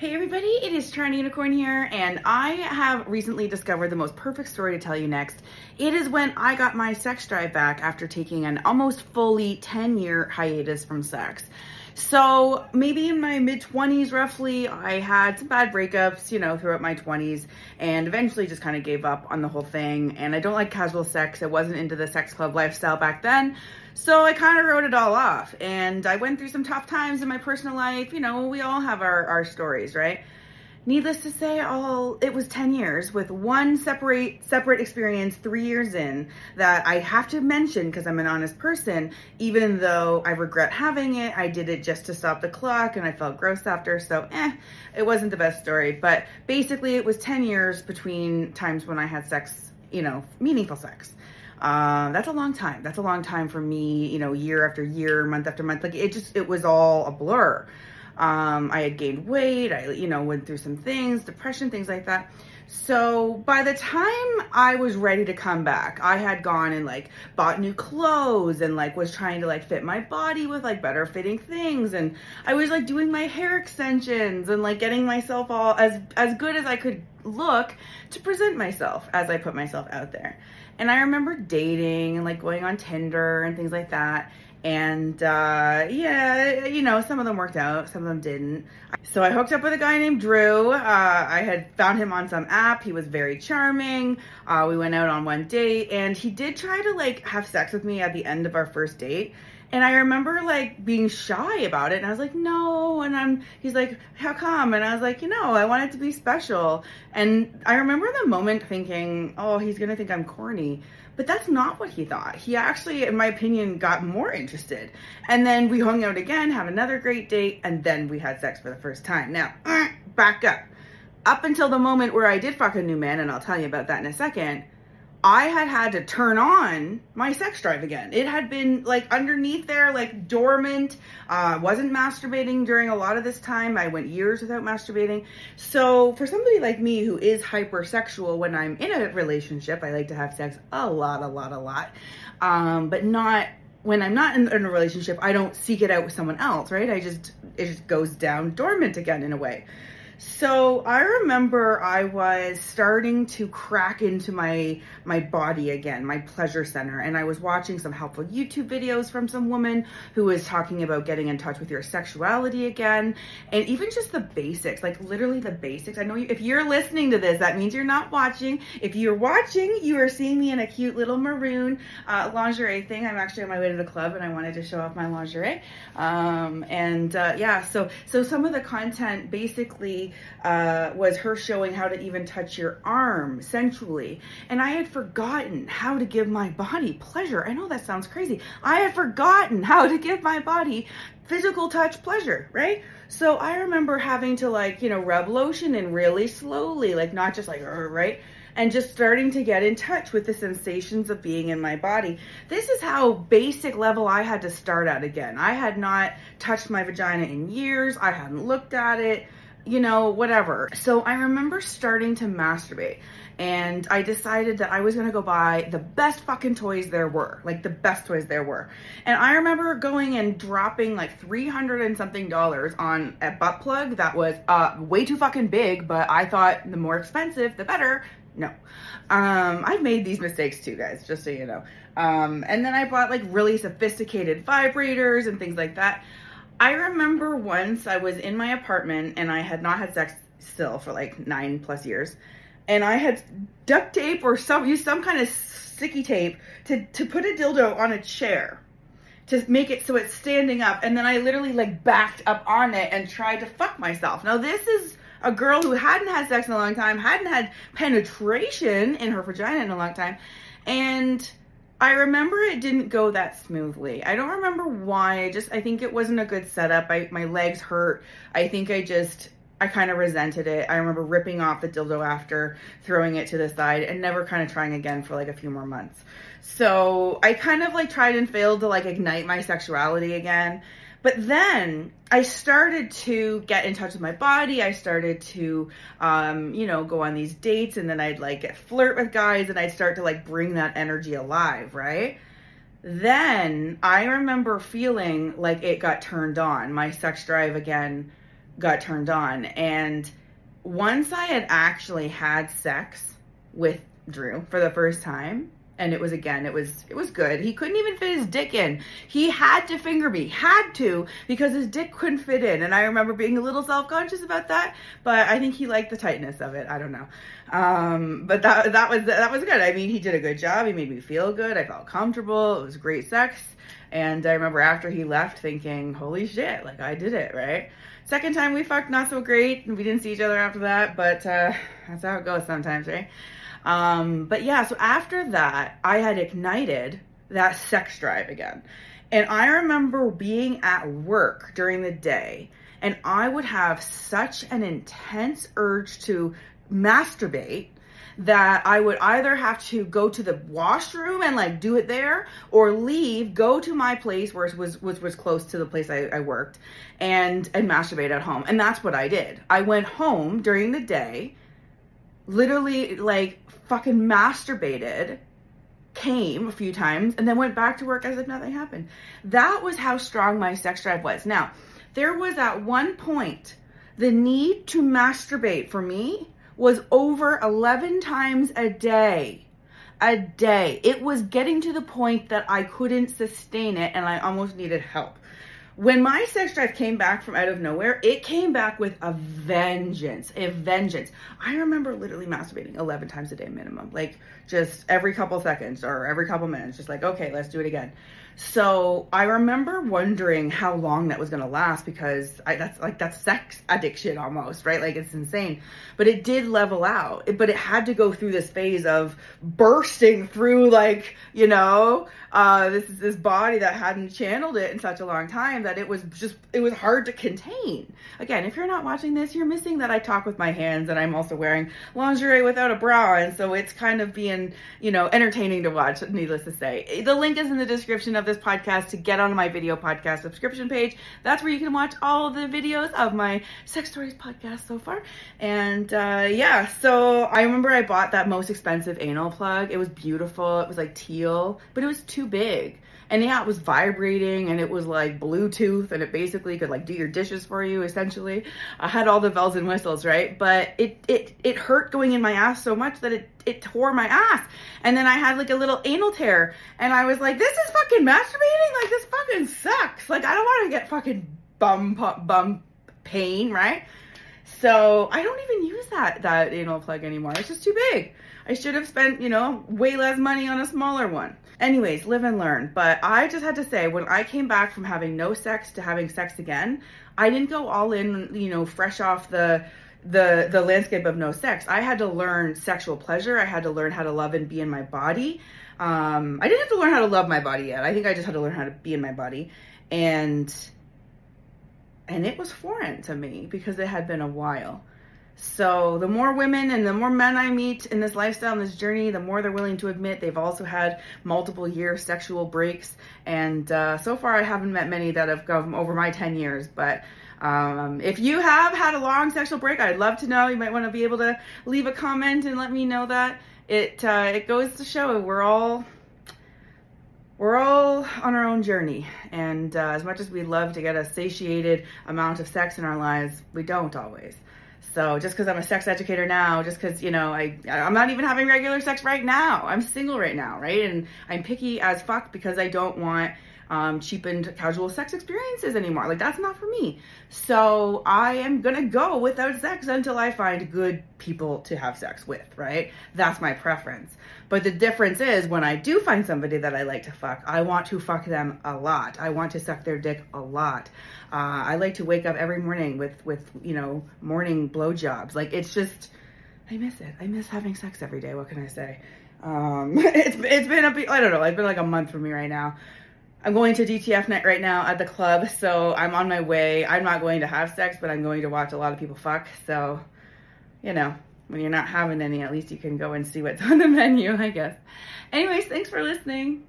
Hey everybody, it is Charlie Unicorn here, and I have recently discovered the most perfect story to tell you next. It is when I got my sex drive back after taking an almost fully 10 year hiatus from sex. So maybe in my mid 20s, roughly, I had some bad breakups, you know, throughout my 20s, and eventually just kind of gave up on the whole thing. And I don't like casual sex. I wasn't into the sex club lifestyle back then. So I kind of wrote it all off. And I went through some tough times in my personal life. You know, we all have our, our stories, right? Needless to say, all it was 10 years with one separate separate experience 3 years in that I have to mention because I'm an honest person, even though I regret having it, I did it just to stop the clock and I felt gross after, so eh, it wasn't the best story, but basically it was 10 years between times when I had sex, you know, meaningful sex. Um, that's a long time. That's a long time for me, you know, year after year, month after month. Like it just, it was all a blur. Um, I had gained weight. I, you know, went through some things, depression, things like that. So by the time I was ready to come back, I had gone and like bought new clothes and like was trying to like fit my body with like better fitting things and I was like doing my hair extensions and like getting myself all as as good as I could look to present myself as I put myself out there. And I remember dating and like going on Tinder and things like that. And uh, yeah, you know, some of them worked out, some of them didn't. So I hooked up with a guy named Drew. Uh, I had found him on some app. He was very charming. Uh, we went out on one date, and he did try to like have sex with me at the end of our first date. And I remember like being shy about it. And I was like, no. And I'm, he's like, how come? And I was like, you know, I want it to be special. And I remember the moment thinking, oh, he's going to think I'm corny. But that's not what he thought. He actually, in my opinion, got more interested. And then we hung out again, had another great date, and then we had sex for the first time. Now, back up. Up until the moment where I did fuck a new man, and I'll tell you about that in a second I had had to turn on my sex drive again. It had been like underneath there, like dormant. Uh, wasn't masturbating during a lot of this time. I went years without masturbating. So for somebody like me who is hypersexual, when I'm in a relationship, I like to have sex a lot, a lot, a lot, um, but not when I'm not in, in a relationship. I don't seek it out with someone else, right? I just it just goes down dormant again in a way. So I remember I was starting to crack into my my body again, my pleasure center, and I was watching some helpful YouTube videos from some woman who was talking about getting in touch with your sexuality again, and even just the basics, like literally the basics. I know you, if you're listening to this, that means you're not watching. If you're watching, you are seeing me in a cute little maroon uh, lingerie thing. I'm actually on my way to the club, and I wanted to show off my lingerie. Um, and uh, yeah, so so some of the content basically uh, was her showing how to even touch your arm sensually. And I had forgotten how to give my body pleasure. I know that sounds crazy. I had forgotten how to give my body physical touch pleasure, right? So I remember having to like, you know, rub lotion and really slowly, like not just like, right? and just starting to get in touch with the sensations of being in my body. This is how basic level I had to start at again. I had not touched my vagina in years. I hadn't looked at it you know, whatever. So I remember starting to masturbate and I decided that I was gonna go buy the best fucking toys there were, like the best toys there were. And I remember going and dropping like 300 and something dollars on a butt plug that was uh, way too fucking big, but I thought the more expensive, the better. No. Um, I've made these mistakes too, guys, just so you know. Um, and then I bought like really sophisticated vibrators and things like that. I remember once I was in my apartment and I had not had sex still for like nine plus years. And I had duct tape or some use some kind of sticky tape to, to put a dildo on a chair to make it so it's standing up. And then I literally like backed up on it and tried to fuck myself. Now this is a girl who hadn't had sex in a long time, hadn't had penetration in her vagina in a long time. And I remember it didn't go that smoothly. I don't remember why. I just I think it wasn't a good setup. I my legs hurt. I think I just I kind of resented it. I remember ripping off the dildo after, throwing it to the side, and never kind of trying again for like a few more months. So I kind of like tried and failed to like ignite my sexuality again. But then I started to get in touch with my body. I started to, um, you know, go on these dates and then I'd like flirt with guys and I'd start to like bring that energy alive, right? Then I remember feeling like it got turned on, my sex drive again got turned on. And once I had actually had sex with Drew for the first time, and it was again it was it was good. He couldn't even fit his dick in. He had to finger me had to because his dick couldn't fit in. And i remember being a little self-conscious about that but i think he liked the tightness of it. I don't know. Um, but that that was that was good. I mean he did a good job. He made me feel good. I felt comfortable. It was great sex. And i remember after he left thinking holy shit like i did it right? Second time we fucked not so great. We didn't see each other after that but uh, that's how it goes sometimes right um, but yeah, so after that, I had ignited that sex drive again. And I remember being at work during the day, and I would have such an intense urge to masturbate that I would either have to go to the washroom and like do it there or leave, go to my place where it was was was close to the place I, I worked and and masturbate at home. And that's what I did. I went home during the day literally like fucking masturbated, came a few times, and then went back to work as if nothing happened. That was how strong my sex drive was. Now, there was at one point the need to masturbate for me was over 11 times a day. A day. It was getting to the point that I couldn't sustain it and I almost needed help when my sex drive came back from out of nowhere, it came back with a vengeance, a vengeance. I remember literally masturbating 11 times a day minimum, like just every couple seconds or every couple minutes, just like, okay, let's do it again. So I remember wondering how long that was going to last because I, that's like that's sex addiction almost, right? Like it's insane. But it did level out. But it had to go through this phase of bursting through like, you know, uh, this this body that hadn't channeled it in such a long time that it was just it was hard to contain. Again, if you're not watching this, you're missing that I talk with my hands and I'm also wearing lingerie without a bra and so it's kind of being, you know, entertaining to watch, needless to say. The link is in the description of this podcast to get on my video podcast subscription page. That's where you can watch all the videos of my sex stories podcast so far. And uh, yeah, so I remember I bought that most expensive anal plug. It was beautiful. It was like teal, but it was too big. And yeah, it was vibrating and it was like Bluetooth and it basically could like do your dishes for you essentially. I had all the bells and whistles, right? But it it it hurt going in my ass so much that it it tore my ass. And then I had like a little anal tear and I was like, this is fucking masturbating? Like this fucking sucks. Like I don't want to get fucking bum bum pain, right? So I don't even use that that anal plug anymore. It's just too big. I should have spent, you know, way less money on a smaller one. Anyways, live and learn. But I just had to say, when I came back from having no sex to having sex again, I didn't go all in, you know, fresh off the the the landscape of no sex. I had to learn sexual pleasure. I had to learn how to love and be in my body. Um, I didn't have to learn how to love my body yet. I think I just had to learn how to be in my body, and and it was foreign to me because it had been a while. So the more women and the more men I meet in this lifestyle and this journey, the more they're willing to admit they've also had multiple year sexual breaks. And uh, so far, I haven't met many that have gone over my 10 years. But um, if you have had a long sexual break, I'd love to know. You might want to be able to leave a comment and let me know that. It uh, it goes to show we're all we're all on our own journey. And uh, as much as we love to get a satiated amount of sex in our lives, we don't always. So just because I'm a sex educator now, just because you know I I'm not even having regular sex right now. I'm single right now, right? And I'm picky as fuck because I don't want um, cheapened casual sex experiences anymore. Like that's not for me. So I am gonna go without sex until I find good people to have sex with, right? That's my preference. But the difference is when I do find somebody that I like to fuck, I want to fuck them a lot. I want to suck their dick a lot. Uh, I like to wake up every morning with with you know morning blowjobs. Like it's just I miss it. I miss having sex every day. What can I say? Um, it's it's been a I don't know. It's been like a month for me right now. I'm going to DTF night right now at the club, so I'm on my way. I'm not going to have sex, but I'm going to watch a lot of people fuck. So, you know, when you're not having any, at least you can go and see what's on the menu, I guess. Anyways, thanks for listening.